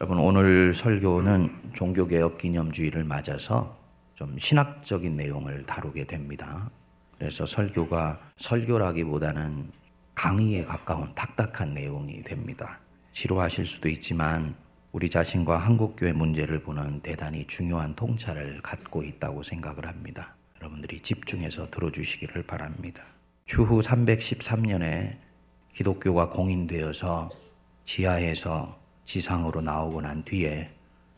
여러분 오늘 설교는 종교개혁 기념주의를 맞아서 좀 신학적인 내용을 다루게 됩니다. 그래서 설교가 설교라기보다는 강의에 가까운 딱딱한 내용이 됩니다. 지루하실 수도 있지만 우리 자신과 한국교회 문제를 보는 대단히 중요한 통찰을 갖고 있다고 생각을 합니다. 여러분들이 집중해서 들어주시기를 바랍니다. 추후 313년에 기독교가 공인되어서 지하에서 지상으로 나오고 난 뒤에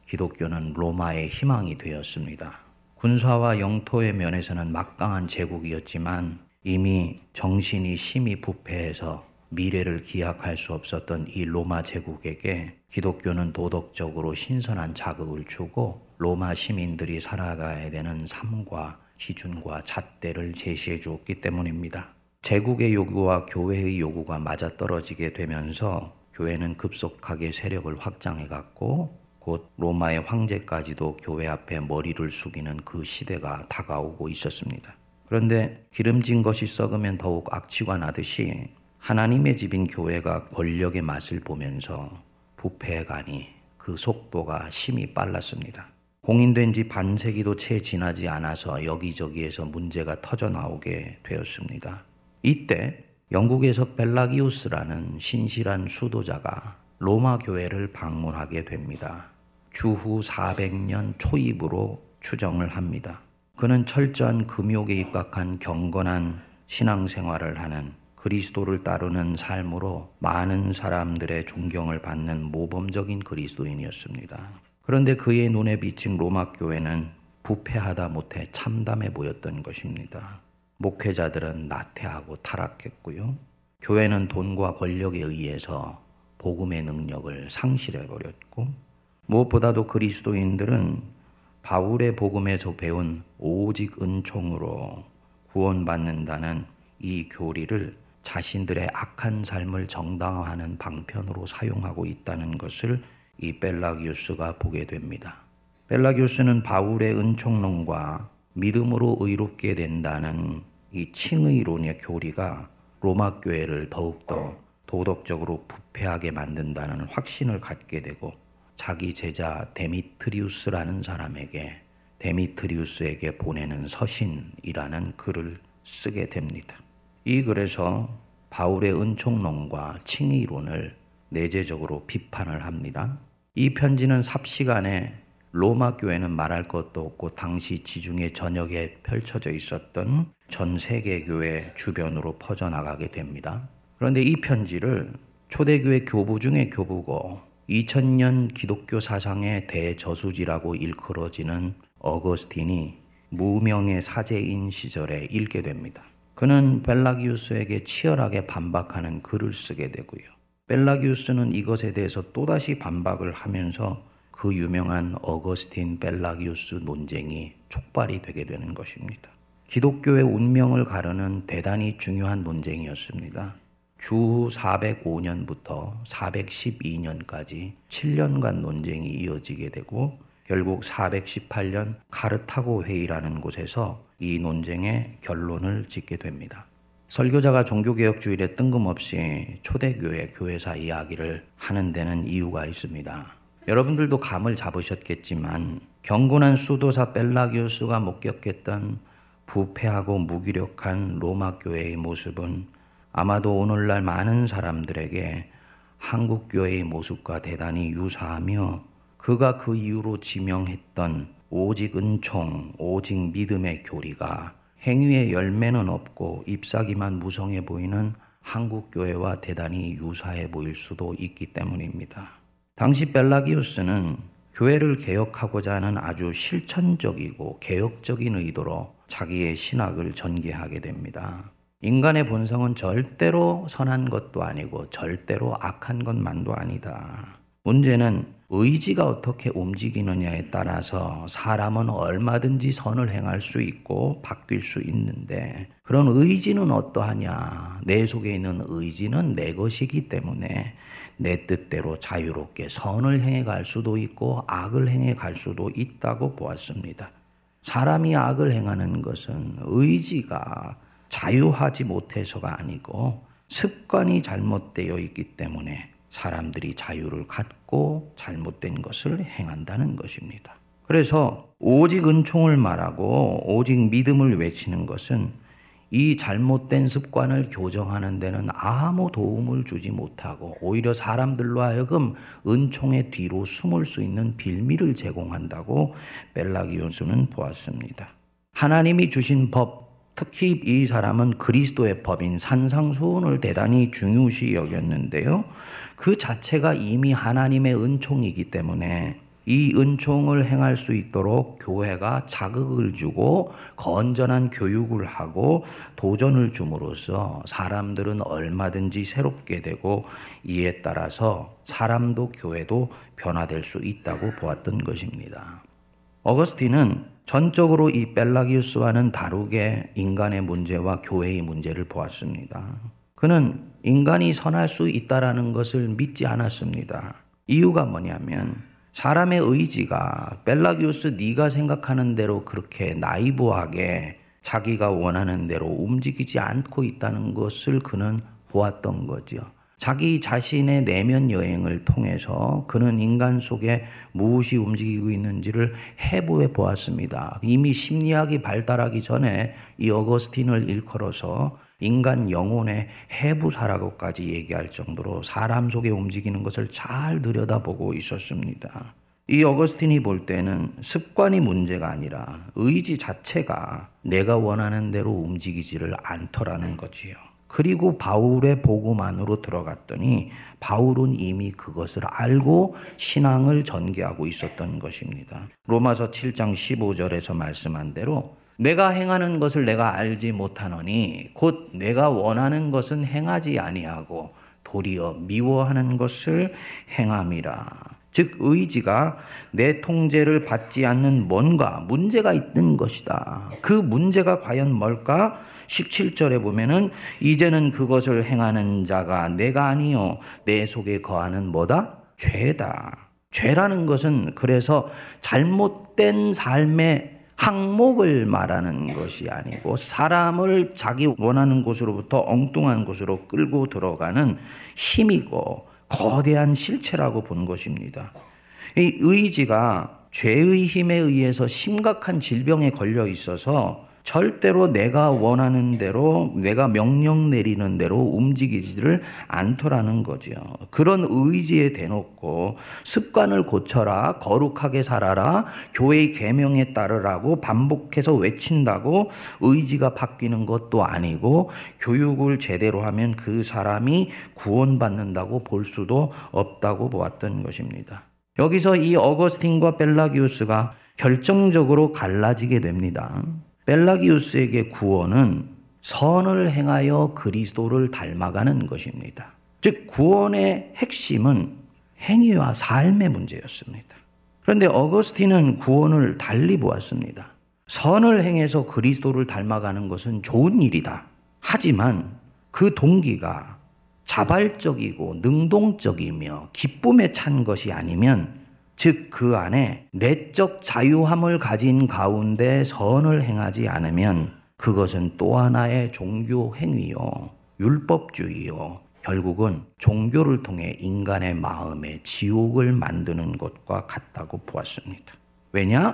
기독교는 로마의 희망이 되었습니다. 군사와 영토의 면에서는 막강한 제국이었지만 이미 정신이 심히 부패해서 미래를 기약할 수 없었던 이 로마 제국에게 기독교는 도덕적으로 신선한 자극을 주고 로마 시민들이 살아가야 되는 삶과 기준과 잣대를 제시해 주었기 때문입니다. 제국의 요구와 교회의 요구가 맞아떨어지게 되면서 교회는 급속하게 세력을 확장해 갔고 곧 로마의 황제까지도 교회 앞에 머리를 숙이는 그 시대가 다가오고 있었습니다. 그런데 기름진 것이 썩으면 더욱 악취가 나듯이 하나님의 집인 교회가 권력의 맛을 보면서 부패가니 그 속도가 심히 빨랐습니다. 공인된 지 반세기도 채 지나지 않아서 여기저기에서 문제가 터져 나오게 되었습니다. 이때 영국에서 벨라기우스라는 신실한 수도자가 로마 교회를 방문하게 됩니다. 주후 400년 초입으로 추정을 합니다. 그는 철저한 금욕에 입각한 경건한 신앙생활을 하는 그리스도를 따르는 삶으로 많은 사람들의 존경을 받는 모범적인 그리스도인이었습니다. 그런데 그의 눈에 비친 로마 교회는 부패하다 못해 참담해 보였던 것입니다. 목회자들은 나태하고 타락했고요. 교회는 돈과 권력에 의해서 복음의 능력을 상실해 버렸고 무엇보다도 그리스도인들은 바울의 복음에서 배운 오직 은총으로 구원받는다는 이 교리를 자신들의 악한 삶을 정당화하는 방편으로 사용하고 있다는 것을 이 벨라기우스가 보게 됩니다. 펠라기우스는 바울의 은총론과 믿음으로 의롭게 된다는 이 칭의론의 교리가 로마 교회를 더욱더 도덕적으로 부패하게 만든다는 확신을 갖게 되고 자기 제자 데미트리우스라는 사람에게 데미트리우스에게 보내는 서신이라는 글을 쓰게 됩니다. 이 글에서 바울의 은총론과 칭의론을 내재적으로 비판을 합니다. 이 편지는 삽시간에 로마 교회는 말할 것도 없고 당시 지중해 전역에 펼쳐져 있었던 전 세계 교회 주변으로 퍼져나가게 됩니다. 그런데 이 편지를 초대교회 교부 중의 교부고 2000년 기독교 사상의 대저수지라고 일컬어지는 어거스틴이 무명의 사제인 시절에 읽게 됩니다. 그는 벨라기우스에게 치열하게 반박하는 글을 쓰게 되고요. 벨라기우스는 이것에 대해서 또다시 반박을 하면서 그 유명한 어거스틴 벨라기우스 논쟁이 촉발이 되게 되는 것입니다. 기독교의 운명을 가르는 대단히 중요한 논쟁이었습니다. 주 405년부터 412년까지 7년간 논쟁이 이어지게 되고 결국 418년 카르타고 회의라는 곳에서 이 논쟁의 결론을 짓게 됩니다. 설교자가 종교개혁주의에 뜬금없이 초대교회 교회사 이야기를 하는 데는 이유가 있습니다. 여러분들도 감을 잡으셨겠지만 경건한 수도사 벨라기우스가 목격했던 부패하고 무기력한 로마 교회의 모습은 아마도 오늘날 많은 사람들에게 한국 교회의 모습과 대단히 유사하며 그가 그 이후로 지명했던 오직 은총, 오직 믿음의 교리가 행위의 열매는 없고 잎사귀만 무성해 보이는 한국 교회와 대단히 유사해 보일 수도 있기 때문입니다. 당시 벨라기우스는 교회를 개혁하고자 하는 아주 실천적이고 개혁적인 의도로 자기의 신학을 전개하게 됩니다. 인간의 본성은 절대로 선한 것도 아니고 절대로 악한 것만도 아니다. 문제는 의지가 어떻게 움직이느냐에 따라서 사람은 얼마든지 선을 행할 수 있고 바뀔 수 있는데 그런 의지는 어떠하냐? 내 속에 있는 의지는 내 것이기 때문에 내 뜻대로 자유롭게 선을 행해 갈 수도 있고 악을 행해 갈 수도 있다고 보았습니다. 사람이 악을 행하는 것은 의지가 자유하지 못해서가 아니고 습관이 잘못되어 있기 때문에 사람들이 자유를 갖고 잘못된 것을 행한다는 것입니다. 그래서 오직 은총을 말하고 오직 믿음을 외치는 것은 이 잘못된 습관을 교정하는 데는 아무 도움을 주지 못하고 오히려 사람들로 하여금 은총의 뒤로 숨을 수 있는 빌미를 제공한다고 벨라기온스는 보았습니다. 하나님이 주신 법, 특히 이 사람은 그리스도의 법인 산상수훈을 대단히 중요시 여겼는데요. 그 자체가 이미 하나님의 은총이기 때문에 이 은총을 행할 수 있도록 교회가 자극을 주고 건전한 교육을 하고 도전을 줌으로써 사람들은 얼마든지 새롭게 되고 이에 따라서 사람도 교회도 변화될 수 있다고 보았던 것입니다. 어거스틴은 전적으로 이 벨라기우스와는 다르게 인간의 문제와 교회의 문제를 보았습니다. 그는 인간이 선할 수 있다라는 것을 믿지 않았습니다. 이유가 뭐냐면 사람의 의지가 벨라기우스 네가 생각하는 대로 그렇게 나이브하게 자기가 원하는 대로 움직이지 않고 있다는 것을 그는 보았던 거죠. 자기 자신의 내면 여행을 통해서 그는 인간 속에 무엇이 움직이고 있는지를 해부해 보았습니다. 이미 심리학이 발달하기 전에 이 어거스틴을 일컬어서 인간 영혼의 해부사라고까지 얘기할 정도로 사람 속에 움직이는 것을 잘 들여다보고 있었습니다. 이 어거스틴이 볼 때는 습관이 문제가 아니라 의지 자체가 내가 원하는 대로 움직이지를 않더라는 거지요. 그리고 바울의 복음 안으로 들어갔더니 바울은 이미 그것을 알고 신앙을 전개하고 있었던 것입니다. 로마서 7장 15절에서 말씀한 대로 내가 행하는 것을 내가 알지 못하노니 곧 내가 원하는 것은 행하지 아니하고 도리어 미워하는 것을 행함이라. 즉 의지가 내 통제를 받지 않는 뭔가 문제가 있는 것이다. 그 문제가 과연 뭘까? 17절에 보면은 이제는 그것을 행하는 자가 내가 아니요 내 속에 거하는 뭐다? 죄다. 죄라는 것은 그래서 잘못된 삶의 항목을 말하는 것이 아니고 사람을 자기 원하는 곳으로부터 엉뚱한 곳으로 끌고 들어가는 힘이고 거대한 실체라고 본 것입니다. 이 의지가 죄의 힘에 의해서 심각한 질병에 걸려 있어서 절대로 내가 원하는 대로 내가 명령 내리는 대로 움직이지를 않더라는 거죠. 그런 의지에 대놓고 습관을 고쳐라, 거룩하게 살아라, 교회의 계명에 따르라고 반복해서 외친다고 의지가 바뀌는 것도 아니고 교육을 제대로 하면 그 사람이 구원받는다고 볼 수도 없다고 보았던 것입니다. 여기서 이 어거스틴과 벨라기우스가 결정적으로 갈라지게 됩니다. 벨라기우스에게 구원은 선을 행하여 그리스도를 닮아가는 것입니다. 즉 구원의 핵심은 행위와 삶의 문제였습니다. 그런데 어거스틴은 구원을 달리 보았습니다. 선을 행해서 그리스도를 닮아가는 것은 좋은 일이다. 하지만 그 동기가 자발적이고 능동적이며 기쁨에 찬 것이 아니면 즉 그 안에 내적 자유함을 가진 가운데 선을 행하지 않으면 그것은 또 하나의 종교 행위요, 율법주의요, 결국은 종교를 통해 인간의 마음에 지옥을 만드는 것과 같다고 보았습니다. 왜냐?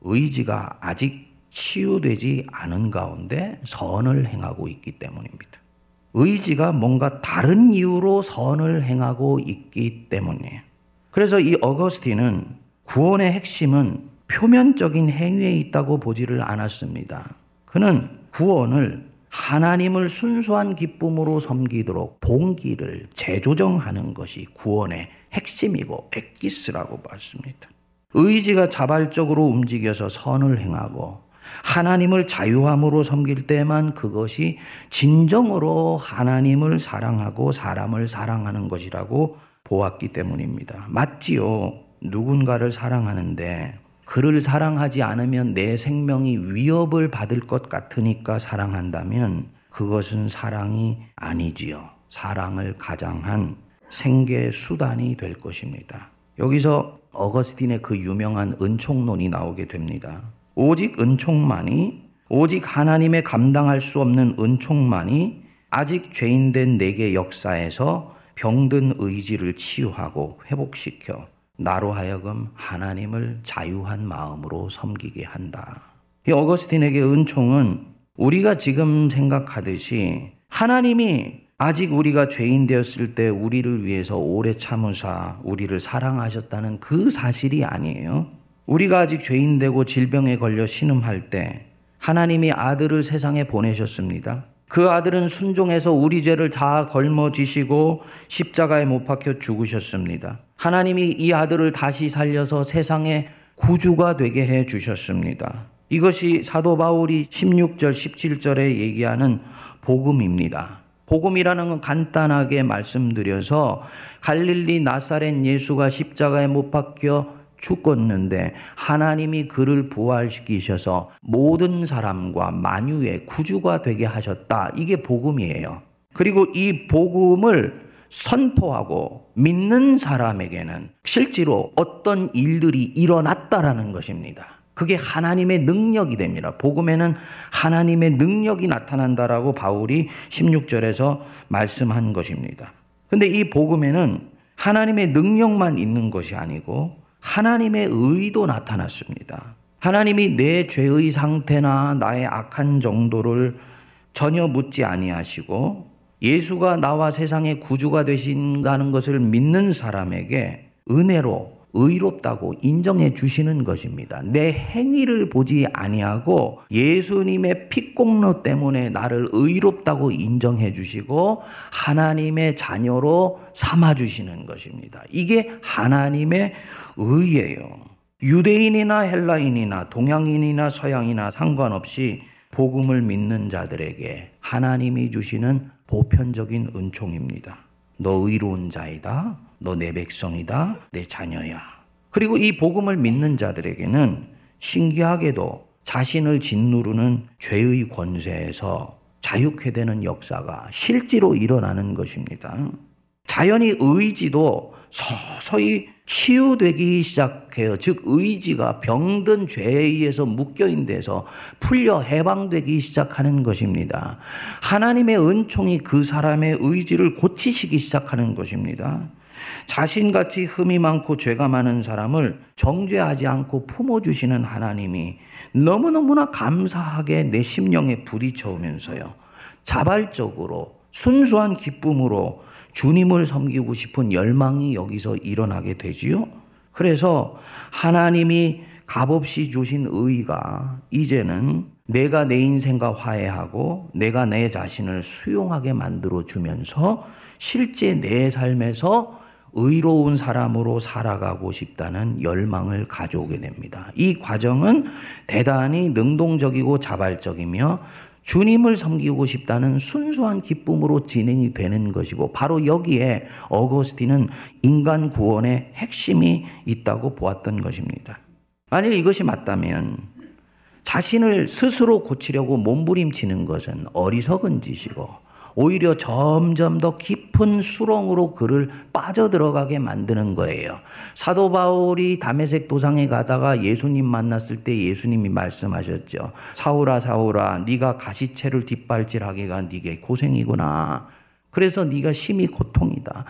의지가 아직 치유되지 않은 가운데 선을 행하고 있기 때문입니다. 의지가 뭔가 다른 이유로 선을 행하고 있기 때문이에요. 그래서 이 어거스틴은 구원의 핵심은 표면적인 행위에 있다고 보지를 않았습니다. 그는 구원을 하나님을 순수한 기쁨으로 섬기도록 동기를 재조정하는 것이 구원의 핵심이고 엑기스라고 봤습니다. 의지가 자발적으로 움직여서 선을 행하고 하나님을 자유함으로 섬길 때만 그것이 진정으로 하나님을 사랑하고 사람을 사랑하는 것이라고 보았기 때문입니다. 맞지요. 누군가를 사랑하는데 그를 사랑하지 않으면 내 생명이 위협을 받을 것 같으니까 사랑한다면 그것은 사랑이 아니지요. 사랑을 가장한 생계 수단이 될 것입니다. 여기서 어거스틴의 그 유명한 은총론이 나오게 됩니다. 오직 은총만이 오직 하나님의 감당할 수 없는 은총만이 아직 죄인된 내게 역사에서 병든 의지를 치유하고 회복시켜 나로 하여금 하나님을 자유한 마음으로 섬기게 한다. 이 어거스틴에게 은총은 우리가 지금 생각하듯이 하나님이 아직 우리가 죄인 되었을 때 우리를 위해서 오래 참으사 우리를 사랑하셨다는 그 사실이 아니에요. 우리가 아직 죄인 되고 질병에 걸려 신음할 때 하나님이 아들을 세상에 보내셨습니다. 그 아들은 순종해서 우리 죄를 다 걸머지시고 십자가에 못 박혀 죽으셨습니다. 하나님이 이 아들을 다시 살려서 세상에 구주가 되게 해 주셨습니다. 이것이 사도 바울이 16절, 17절에 얘기하는 복음입니다. 복음이라는 건 간단하게 말씀드려서 갈릴리 나사렛 예수가 십자가에 못 박혀 죽었는데 하나님이 그를 부활시키셔서 모든 사람과 만유의 구주가 되게 하셨다. 이게 복음이에요. 그리고 이 복음을 선포하고 믿는 사람에게는 실제로 어떤 일들이 일어났다라는 것입니다. 그게 하나님의 능력이 됩니다. 복음에는 하나님의 능력이 나타난다라고 바울이 16절에서 말씀한 것입니다. 근데 이 복음에는 하나님의 능력만 있는 것이 아니고 하나님의 의도 나타났습니다. 하나님이 내 죄의 상태나 나의 악한 정도를 전혀 묻지 아니하시고 예수가 나와 세상의 구주가 되신다는 것을 믿는 사람에게 은혜로 의롭다고 인정해 주시는 것입니다. 내 행위를 보지 아니하고 예수님의 피공로 때문에 나를 의롭다고 인정해 주시고 하나님의 자녀로 삼아 주시는 것입니다. 이게 하나님의 의예요. 유대인이나 헬라인이나 동양인이나 서양이나 상관없이 복음을 믿는 자들에게 하나님이 주시는 보편적인 은총입니다. 너 의로운 자이다. 너 내 백성이다. 내 자녀야. 그리고 이 복음을 믿는 자들에게는 신기하게도 자신을 짓누르는 죄의 권세에서 자유케 되는 역사가 실제로 일어나는 것입니다. 자연히 의지도 서서히 치유되기 시작해요. 즉, 의지가 병든 죄에 의해서 묶여인 데서 풀려 해방되기 시작하는 것입니다. 하나님의 은총이 그 사람의 의지를 고치시기 시작하는 것입니다. 자신같이 흠이 많고 죄가 많은 사람을 정죄하지 않고 품어주시는 하나님이 너무너무나 감사하게 내 심령에 부딪혀오면서요. 자발적으로 순수한 기쁨으로 주님을 섬기고 싶은 열망이 여기서 일어나게 되지요. 그래서 하나님이 값없이 주신 의가 이제는 내가 내 인생과 화해하고 내가 내 자신을 수용하게 만들어 주면서 실제 내 삶에서 의로운 사람으로 살아가고 싶다는 열망을 가져오게 됩니다. 이 과정은 대단히 능동적이고 자발적이며 주님을 섬기고 싶다는 순수한 기쁨으로 진행이 되는 것이고 바로 여기에 어거스틴은 인간 구원의 핵심이 있다고 보았던 것입니다. 만일 이것이 맞다면 자신을 스스로 고치려고 몸부림치는 것은 어리석은 짓이고 오히려 점점 더 깊은 수렁으로 그를 빠져들어가게 만드는 거예요. 사도 바울이 담에색 도상에 가다가 예수님 만났을 때 예수님이 말씀하셨죠. 사울아 사울아 네가 가시채를 뒷발질하기가 네게 고생이구나. 그래서 네가 심히 고통이다.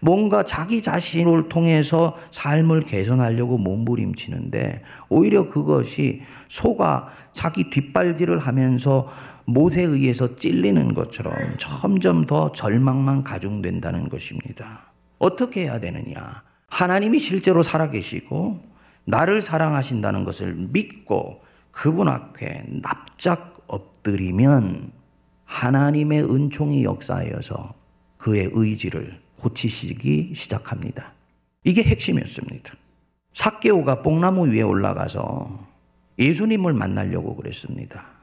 뭔가 자기 자신을 통해서 삶을 개선하려고 몸부림치는데 오히려 그것이 소가 자기 뒷발질을 하면서 못에 의해서 찔리는 것처럼 점점 더 절망만 가중된다는 것입니다. 어떻게 해야 되느냐? 하나님이 실제로 살아계시고 나를 사랑하신다는 것을 믿고 그분 앞에 납작 엎드리면 하나님의 은총이 역사하여서 그의 의지를 고치시기 시작합니다. 이게 핵심이었습니다. 사케오가 뽕나무 위에 올라가서 예수님을 만나려고 그랬습니다.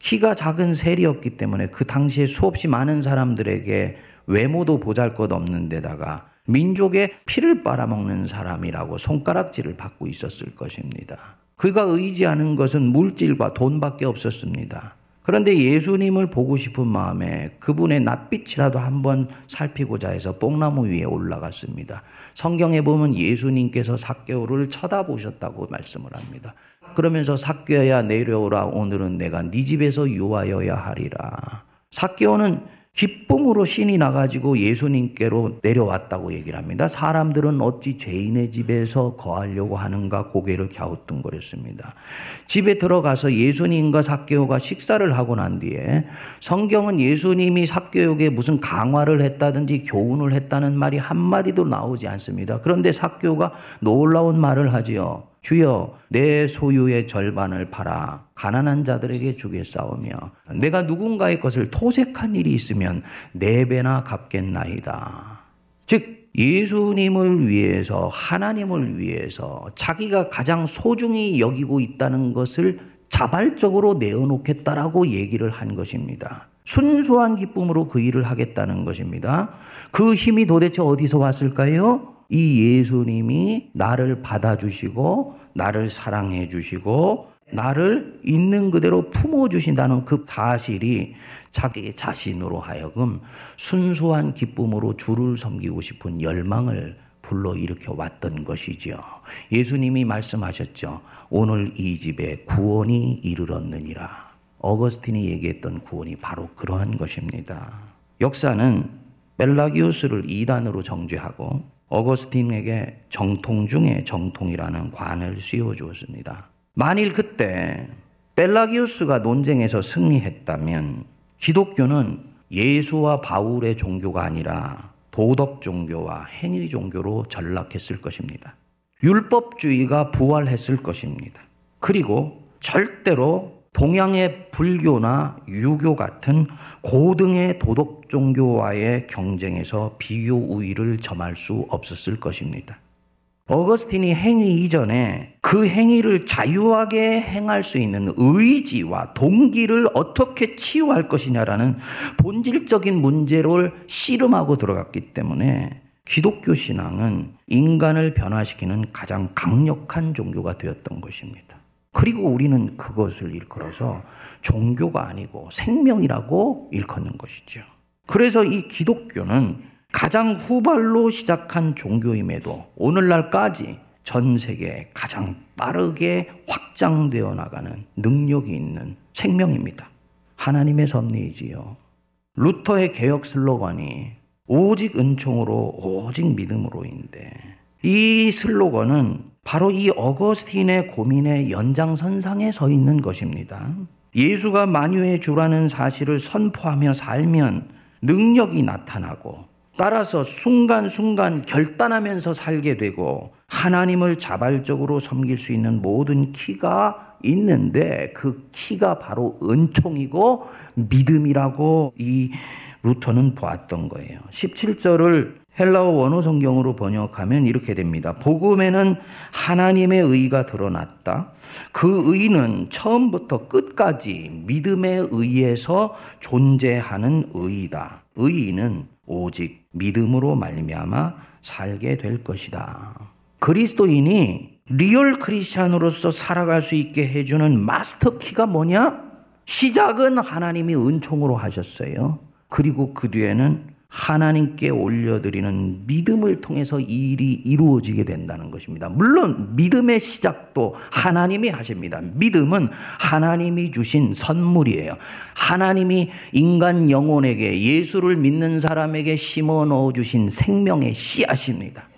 키가 작은 셀이었기 때문에 그 당시에 수없이 많은 사람들에게 외모도 보잘 것 없는 데다가 민족의 피를 빨아먹는 사람이라고 손가락질을 받고 있었을 것입니다. 그가 의지하는 것은 물질과 돈밖에 없었습니다. 그런데 예수님을 보고 싶은 마음에 그분의 낯빛이라도 한번 살피고자 해서 뽕나무 위에 올라갔습니다. 성경에 보면 예수님께서 사개오를 쳐다보셨다고 말씀을 합니다. 그러면서 삭개야 내려오라 오늘은 내가 네 집에서 유하여야 하리라. 삭개오는 기쁨으로 신이 나가지고 예수님께로 내려왔다고 얘기를 합니다. 사람들은 어찌 죄인의 집에서 거하려고 하는가 고개를 갸우뚱거렸습니다. 집에 들어가서 예수님과 사개오가 식사를 하고 난 뒤에 성경은 예수님이 사개오에게 무슨 강화를 했다든지 교훈을 했다는 말이 한마디도 나오지 않습니다. 그런데 사개오가 놀라운 말을 하지요. 주여 내 소유의 절반을 팔아 가난한 자들에게 주겠사오며 내가 누군가의 것을 토색한 일이 있으면 네 배나 갚겠나이다. 즉 예수님을 위해서 하나님을 위해서 자기가 가장 소중히 여기고 있다는 것을 자발적으로 내어놓겠다라고 얘기를 한 것입니다. 순수한 기쁨으로 그 일을 하겠다는 것입니다. 그 힘이 도대체 어디서 왔을까요? 이 예수님이 나를 받아주시고 나를 사랑해 주시고 나를 있는 그대로 품어 주신다는 그 사실이 자기 자신으로 하여금 순수한 기쁨으로 주를 섬기고 싶은 열망을 불러일으켜 왔던 것이지요. 예수님이 말씀하셨죠. 오늘 이 집에 구원이 이르렀느니라. 어거스틴이 얘기했던 구원이 바로 그러한 것입니다. 역사는 벨라기우스를 이단으로 정죄하고 어거스틴에게 정통 중에 정통이라는 관을 씌워 주었습니다. 만일 그때 벨라기우스가 논쟁에서 승리했다면 기독교는 예수와 바울의 종교가 아니라 도덕 종교와 행위 종교로 전락했을 것입니다. 율법주의가 부활했을 것입니다. 그리고 절대로 동양의 불교나 유교 같은 고등의 도덕 종교와의 경쟁에서 비교 우위를 점할 수 없었을 것입니다. 어거스틴이 행위 이전에 그 행위를 자유하게 행할 수 있는 의지와 동기를 어떻게 치유할 것이냐라는 본질적인 문제를 씨름하고 들어갔기 때문에 기독교 신앙은 인간을 변화시키는 가장 강력한 종교가 되었던 것입니다. 그리고 우리는 그것을 일컬어서 종교가 아니고 생명이라고 일컫는 것이죠. 그래서 이 기독교는 가장 후발로 시작한 종교임에도 오늘날까지 전 세계에 가장 빠르게 확장되어 나가는 능력이 있는 생명입니다. 하나님의 섭리이지요. 루터의 개혁 슬로건이 오직 은총으로 오직 믿음으로인데 이 슬로건은 바로 이 어거스틴의 고민의 연장선상에 서 있는 것입니다. 예수가 만유의 주라는 사실을 선포하며 살면 능력이 나타나고 따라서 순간순간 결단하면서 살게 되고 하나님을 자발적으로 섬길 수 있는 모든 키가 있는데 그 키가 바로 은총이고 믿음이라고 이 루터는 보았던 거예요. 17절을 헬라어 원어 성경으로 번역하면 이렇게 됩니다. 복음에는 하나님의 의가 드러났다. 그 의는 처음부터 끝까지 믿음에 의해서 존재하는 의이다. 의인은 오직 믿음으로 말미암아 살게 될 것이다. 그리스도인이 real Christian으로서 살아갈 수 있게 해주는 마스터 키가 뭐냐? 시작은 하나님이 은총으로 하셨어요. 그리고 그 뒤에는 하나님께 올려드리는 믿음을 통해서 일이 이루어지게 된다는 것입니다. 물론 믿음의 시작도 하나님이 하십니다. 믿음은 하나님이 주신 선물이에요. 하나님이 인간 영혼에게 예수를 믿는 사람에게 심어 넣어 주신 생명의 씨앗입니다.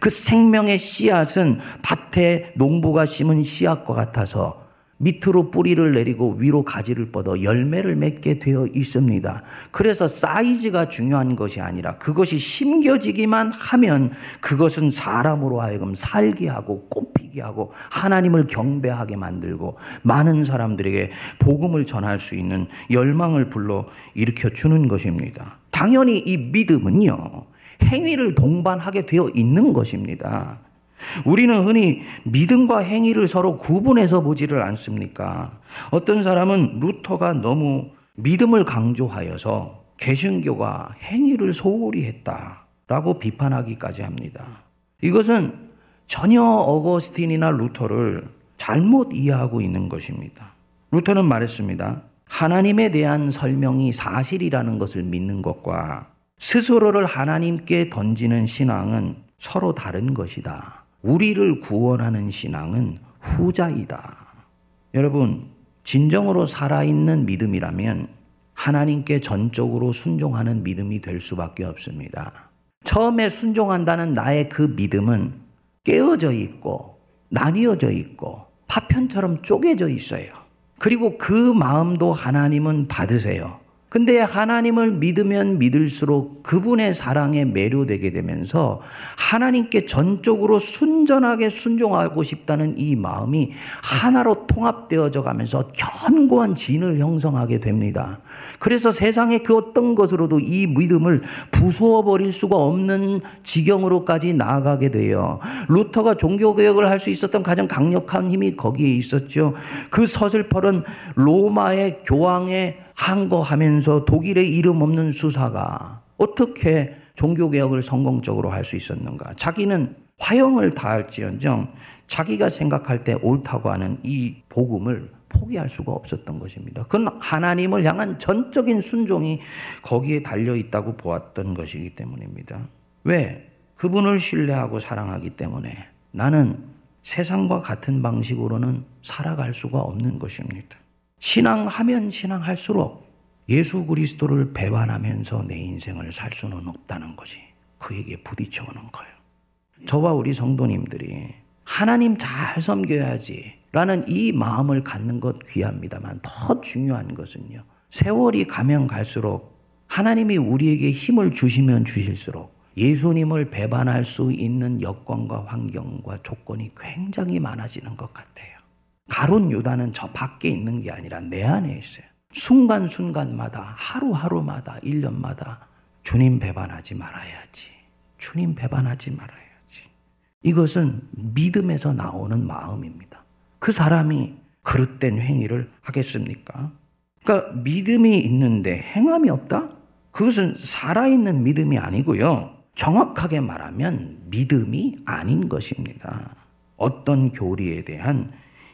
그 생명의 씨앗은 밭에 농부가 심은 씨앗과 같아서 밑으로 뿌리를 내리고 위로 가지를 뻗어 열매를 맺게 되어 있습니다. 그래서 사이즈가 중요한 것이 아니라 그것이 심겨지기만 하면 그것은 사람으로 하여금 살게 하고 꽃피게 하고 하나님을 경배하게 만들고 많은 사람들에게 복음을 전할 수 있는 열망을 불러 일으켜 주는 것입니다. 당연히 이 믿음은요, 행위를 동반하게 되어 있는 것입니다. 우리는 흔히 믿음과 행위를 서로 구분해서 보지를 않습니까? 어떤 사람은 루터가 너무 믿음을 강조하여서 개신교가 행위를 소홀히 했다라고 비판하기까지 합니다. 이것은 전혀 어거스틴이나 루터를 잘못 이해하고 있는 것입니다. 루터는 말했습니다. 하나님에 대한 설명이 사실이라는 것을 믿는 것과 스스로를 하나님께 던지는 신앙은 서로 다른 것이다. 우리를 구원하는 신앙은 후자이다. 여러분, 진정으로 살아있는 믿음이라면 하나님께 전적으로 순종하는 믿음이 될 수밖에 없습니다. 처음에 순종한다는 나의 그 믿음은 깨어져 있고 나뉘어져 있고 파편처럼 쪼개져 있어요. 그리고 그 마음도 하나님은 받으세요. 근데 하나님을 믿으면 믿을수록 그분의 사랑에 매료되게 되면서 하나님께 전적으로 순전하게 순종하고 싶다는 이 마음이 하나로 통합되어져 가면서 견고한 진을 형성하게 됩니다. 그래서 세상의 그 어떤 것으로도 이 믿음을 부수어 버릴 수가 없는 지경으로까지 나아가게 돼요. 루터가 종교개혁을 할 수 있었던 가장 강력한 힘이 거기에 있었죠. 그 서슬퍼런 로마의 교황에 항거하면서 독일의 이름 없는 수사가 어떻게 종교개혁을 성공적으로 할 수 있었는가. 자기는 화형을 다할지언정 자기가 생각할 때 옳다고 하는 이 복음을 포기할 수가 없었던 것입니다. 그건 하나님을 향한 전적인 순종이 거기에 달려 있다고 보았던 것이기 때문입니다. 왜? 그분을 신뢰하고 사랑하기 때문에 나는 세상과 같은 방식으로는 살아갈 수가 없는 것입니다. 신앙하면 신앙할수록 예수 그리스도를 배반하면서 내 인생을 살 수는 없다는 것이 그에게 부딪혀 오는 거예요. 저와 우리 성도님들이 하나님 잘 섬겨야지 라는 이 마음을 갖는 것 귀합니다만 더 중요한 것은요. 세월이 가면 갈수록 하나님이 우리에게 힘을 주시면 주실수록 예수님을 배반할 수 있는 여건과 환경과 조건이 굉장히 많아지는 것 같아요. 가론 유다는 저 밖에 있는 게 아니라 내 안에 있어요. 순간순간마다 하루하루마다 1년마다 주님 배반하지 말아야지. 주님 배반하지 말아야지. 이것은 믿음에서 나오는 마음입니다. 그 사람이 그릇된 행위를 하겠습니까? 그러니까 믿음이 있는데 행함이 없다? 그것은 살아있는 믿음이 아니고요. 정확하게 말하면 믿음이 아닌 것입니다. 어떤 교리에 대한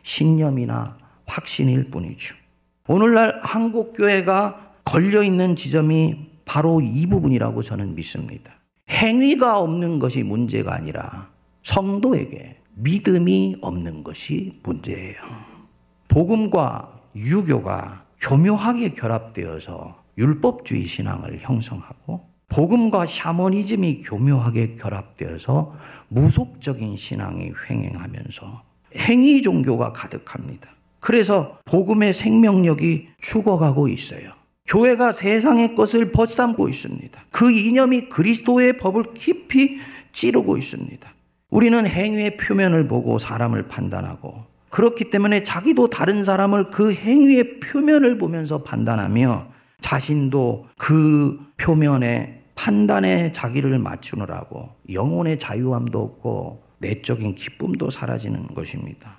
신념이나 확신일 뿐이죠. 오늘날 한국교회가 걸려있는 지점이 바로 이 부분이라고 저는 믿습니다. 행위가 없는 것이 문제가 아니라 성도에게 믿음이 없는 것이 문제예요. 복음과 유교가 교묘하게 결합되어서 율법주의 신앙을 형성하고 복음과 샤머니즘이 교묘하게 결합되어서 무속적인 신앙이 횡행하면서 행위 종교가 가득합니다. 그래서 복음의 생명력이 죽어가고 있어요. 교회가 세상의 것을 벗삼고 있습니다. 그 이념이 그리스도의 법을 깊이 찌르고 있습니다. 우리는 행위의 표면을 보고 사람을 판단하고 그렇기 때문에 자기도 다른 사람을 그 행위의 표면을 보면서 판단하며 자신도 그 표면에 판단에 자기를 맞추느라고 영혼의 자유함도 없고 내적인 기쁨도 사라지는 것입니다.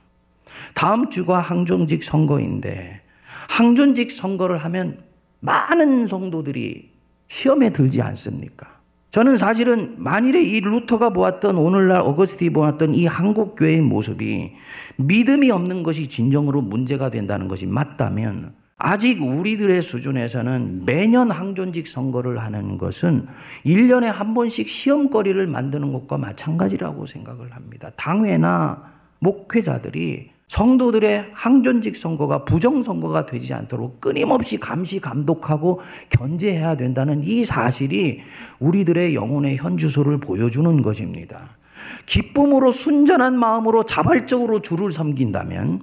다음 주가 항존직 선거인데 항존직 선거를 하면 많은 성도들이 시험에 들지 않습니까? 저는 사실은 만일에 이 루터가 보았던 오늘날 어거스틴이 보았던 이 한국 교회의 모습이 믿음이 없는 것이 진정으로 문제가 된다는 것이 맞다면 아직 우리들의 수준에서는 매년 항존직 선거를 하는 것은 1년에 한 번씩 시험거리를 만드는 것과 마찬가지라고 생각을 합니다. 당회나 목회자들이 성도들의 항존직 선거가 부정 선거가 되지 않도록 끊임없이 감시 감독하고 견제해야 된다는 이 사실이 우리들의 영혼의 현주소를 보여주는 것입니다. 기쁨으로 순전한 마음으로 자발적으로 주를 섬긴다면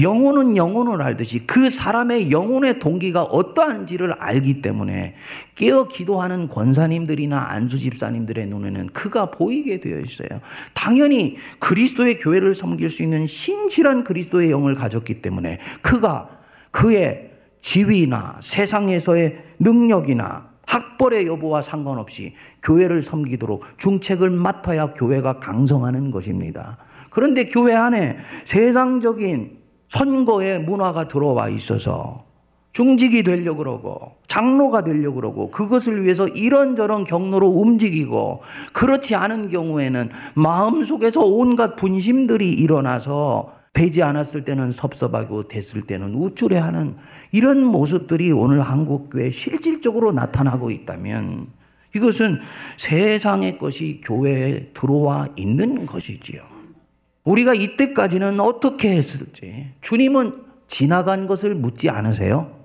영혼은 영혼을 알듯이 그 사람의 영혼의 동기가 어떠한지를 알기 때문에 깨어 기도하는 권사님들이나 안수 집사님들의 눈에는 그가 보이게 되어 있어요. 당연히 그리스도의 교회를 섬길 수 있는 신실한 그리스도의 영을 가졌기 때문에 그가 그의 지위나 세상에서의 능력이나 학벌의 여부와 상관없이 교회를 섬기도록 중책을 맡아야 교회가 강성하는 것입니다. 그런데 교회 안에 세상적인 선거의 문화가 들어와 있어서 중직이 되려고 그러고 장로가 되려고 그러고 그것을 위해서 이런저런 경로로 움직이고 그렇지 않은 경우에는 마음속에서 온갖 분심들이 일어나서 되지 않았을 때는 섭섭하고 됐을 때는 우쭐해하는 이런 모습들이 오늘 한국 교회에 실질적으로 나타나고 있다면 이것은 세상의 것이 교회에 들어와 있는 것이지요. 우리가 이때까지는 어떻게 했을지 주님은 지나간 것을 묻지 않으세요?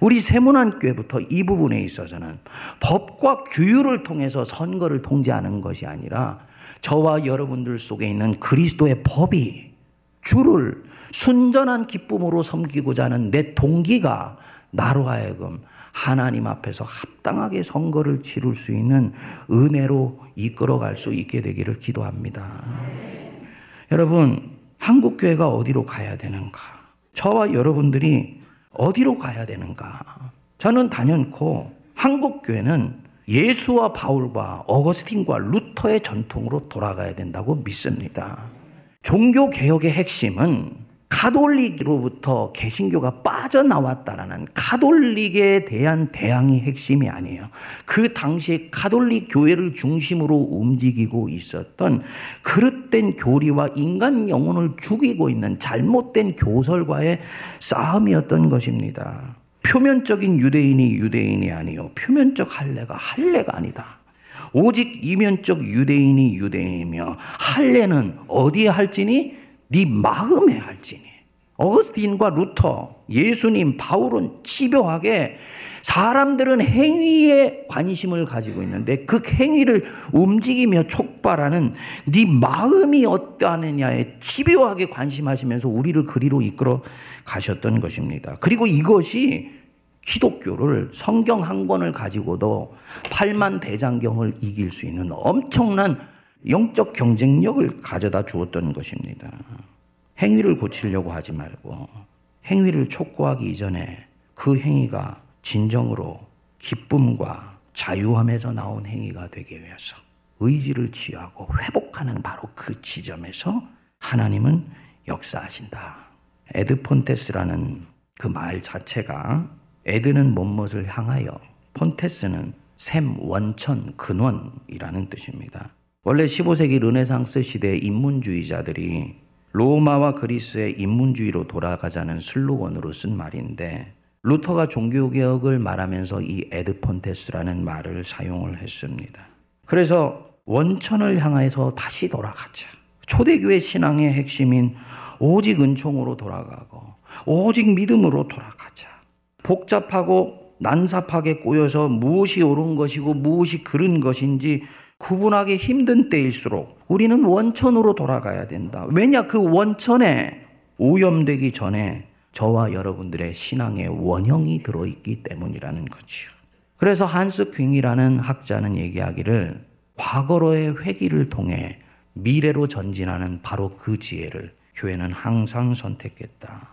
우리 세문안교회부터 이 부분에 있어서는 법과 규율을 통해서 선거를 통제하는 것이 아니라 저와 여러분들 속에 있는 그리스도의 법이 주를 순전한 기쁨으로 섬기고자 하는 내 동기가 나로 하여금 하나님 앞에서 합당하게 선거를 치룰 수 있는 은혜로 이끌어갈 수 있게 되기를 기도합니다. 여러분, 한국교회가 어디로 가야 되는가? 저와 여러분들이 어디로 가야 되는가? 저는 단연코 한국교회는 예수와 바울과 어거스틴과 루터의 전통으로 돌아가야 된다고 믿습니다. 종교 개혁의 핵심은 가톨릭으로부터 개신교가 빠져나왔다라는 가톨릭에 대한 대항이 핵심이 아니에요. 그 당시에 가톨릭 교회를 중심으로 움직이고 있었던 그릇된 교리와 인간 영혼을 죽이고 있는 잘못된 교설과의 싸움이었던 것입니다. 표면적인 유대인이 유대인이 아니요. 표면적 할례가 할례가 아니다. 오직 이면적 유대인이 유대인이며 할례는 어디에 할지니 네 마음에 할지니. 어거스틴과 루터, 예수님, 바울은 집요하게 사람들은 행위에 관심을 가지고 있는데 그 행위를 움직이며 촉발하는 네 마음이 어떠하느냐에 집요하게 관심하시면서 우리를 그리로 이끌어 가셨던 것입니다. 그리고 이것이 기독교를 성경 한 권을 가지고도 8만 대장경을 이길 수 있는 엄청난 영적 경쟁력을 가져다 주었던 것입니다. 행위를 고치려고 하지 말고 행위를 촉구하기 이전에 그 행위가 진정으로 기쁨과 자유함에서 나온 행위가 되기 위해서 의지를 취하고 회복하는 바로 그 지점에서 하나님은 역사하신다. Ad Fontes라는 그 말 자체가 Ad는 무엇무엇을 향하여 Fontes는 샘, 원천, 근원이라는 뜻입니다. 원래 15세기 르네상스 시대 인문주의자들이 로마와 그리스의 인문주의로 돌아가자는 슬로건으로 쓴 말인데 루터가 종교개혁을 말하면서 이 Ad Fontes라는 말을 사용을 했습니다. 그래서 원천을 향해서 다시 돌아가자. 초대교회 신앙의 핵심인 오직 은총으로 돌아가고 오직 믿음으로 돌아가자. 복잡하고 난삽하게 꼬여서 무엇이 옳은 것이고 무엇이 그른 것인지 구분하기 힘든 때일수록 우리는 원천으로 돌아가야 된다. 왜냐? 그 원천에 오염되기 전에 저와 여러분들의 신앙의 원형이 들어있기 때문이라는 거지요. 그래서 한스 퀸이라는 학자는 얘기하기를 과거로의 회기를 통해 미래로 전진하는 바로 그 지혜를 교회는 항상 선택했다.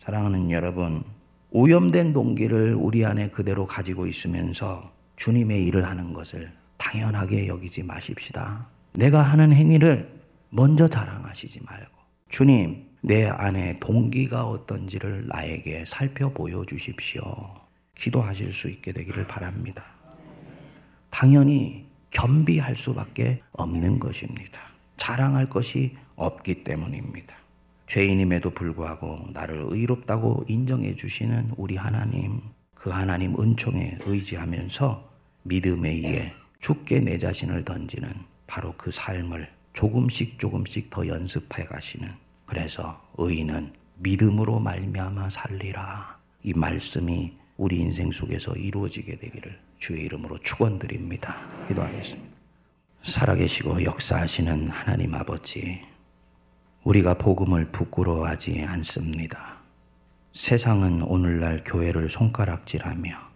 사랑하는 여러분, 오염된 동기를 우리 안에 그대로 가지고 있으면서 주님의 일을 하는 것을 당연하게 여기지 마십시다. 내가 하는 행위를 먼저 자랑하시지 말고 주님, 내 안에 동기가 어떤지를 나에게 살펴 보여 주십시오. 기도하실 수 있게 되기를 바랍니다. 당연히 겸비할 수밖에 없는 것입니다. 자랑할 것이 없기 때문입니다. 죄인임에도 불구하고 나를 의롭다고 인정해 주시는 우리 하나님, 그 하나님 은총에 의지하면서 믿음에 의해 죽게 내 자신을 던지는 바로 그 삶을 조금씩 조금씩 더 연습해 가시는 그래서 의인은 믿음으로 말미암아 살리라 이 말씀이 우리 인생 속에서 이루어지게 되기를 주의 이름으로 축원드립니다. 기도하겠습니다. 살아계시고 역사하시는 하나님 아버지 우리가 복음을 부끄러워하지 않습니다. 세상은 오늘날 교회를 손가락질하며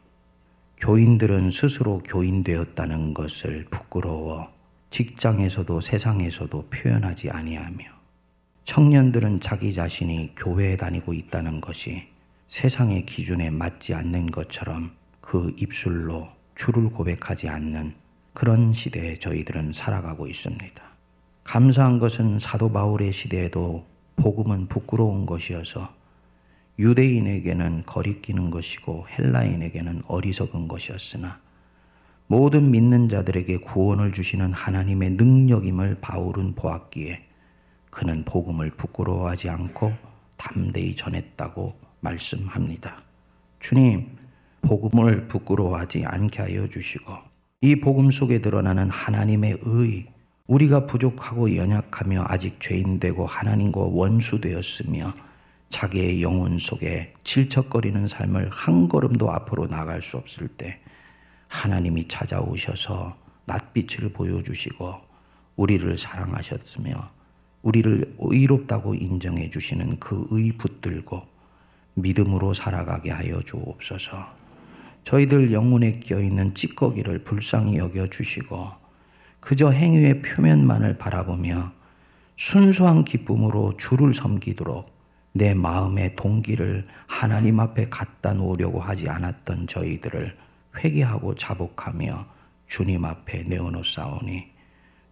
교인들은 스스로 교인되었다는 것을 부끄러워 직장에서도 세상에서도 표현하지 아니하며 청년들은 자기 자신이 교회에 다니고 있다는 것이 세상의 기준에 맞지 않는 것처럼 그 입술로 주를 고백하지 않는 그런 시대에 저희들은 살아가고 있습니다. 감사한 것은 사도 바울의 시대에도 복음은 부끄러운 것이어서 유대인에게는 거리끼는 것이고 헬라인에게는 어리석은 것이었으나 모든 믿는 자들에게 구원을 주시는 하나님의 능력임을 바울은 보았기에 그는 복음을 부끄러워하지 않고 담대히 전했다고 말씀합니다. 주님, 복음을 부끄러워하지 않게 하여 주시고 이 복음 속에 드러나는 하나님의 의, 우리가 부족하고 연약하며 아직 죄인되고 하나님과 원수되었으며 자기의 영혼 속에 질척거리는 삶을 한 걸음도 앞으로 나갈 수 없을 때 하나님이 찾아오셔서 낯빛을 보여주시고 우리를 사랑하셨으며 우리를 의롭다고 인정해 주시는 그 의 붙들고 믿음으로 살아가게 하여 주옵소서. 저희들 영혼에 끼어 있는 찌꺼기를 불쌍히 여겨 주시고 그저 행위의 표면만을 바라보며 순수한 기쁨으로 주를 섬기도록 내 마음의 동기를 하나님 앞에 갖다 놓으려고 하지 않았던 저희들을 회개하고 자복하며 주님 앞에 내어놓사오니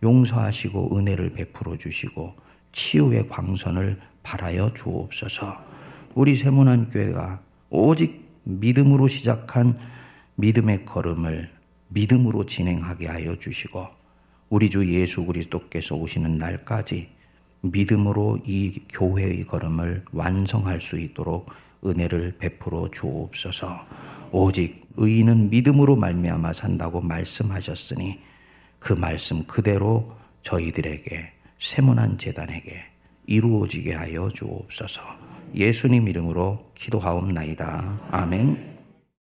용서하시고 은혜를 베풀어 주시고 치유의 광선을 발하여 주옵소서. 우리 세문안 교회가 오직 믿음으로 시작한 믿음의 걸음을 믿음으로 진행하게 하여 주시고 우리 주 예수 그리스도께서 오시는 날까지 믿음으로 이 교회의 걸음을 완성할 수 있도록 은혜를 베풀어 주옵소서. 오직 의인은 믿음으로 말미암아 산다고 말씀하셨으니 그 말씀 그대로 저희들에게 세문안 재단에게 이루어지게 하여 주옵소서. 예수님 이름으로 기도하옵나이다. 아멘.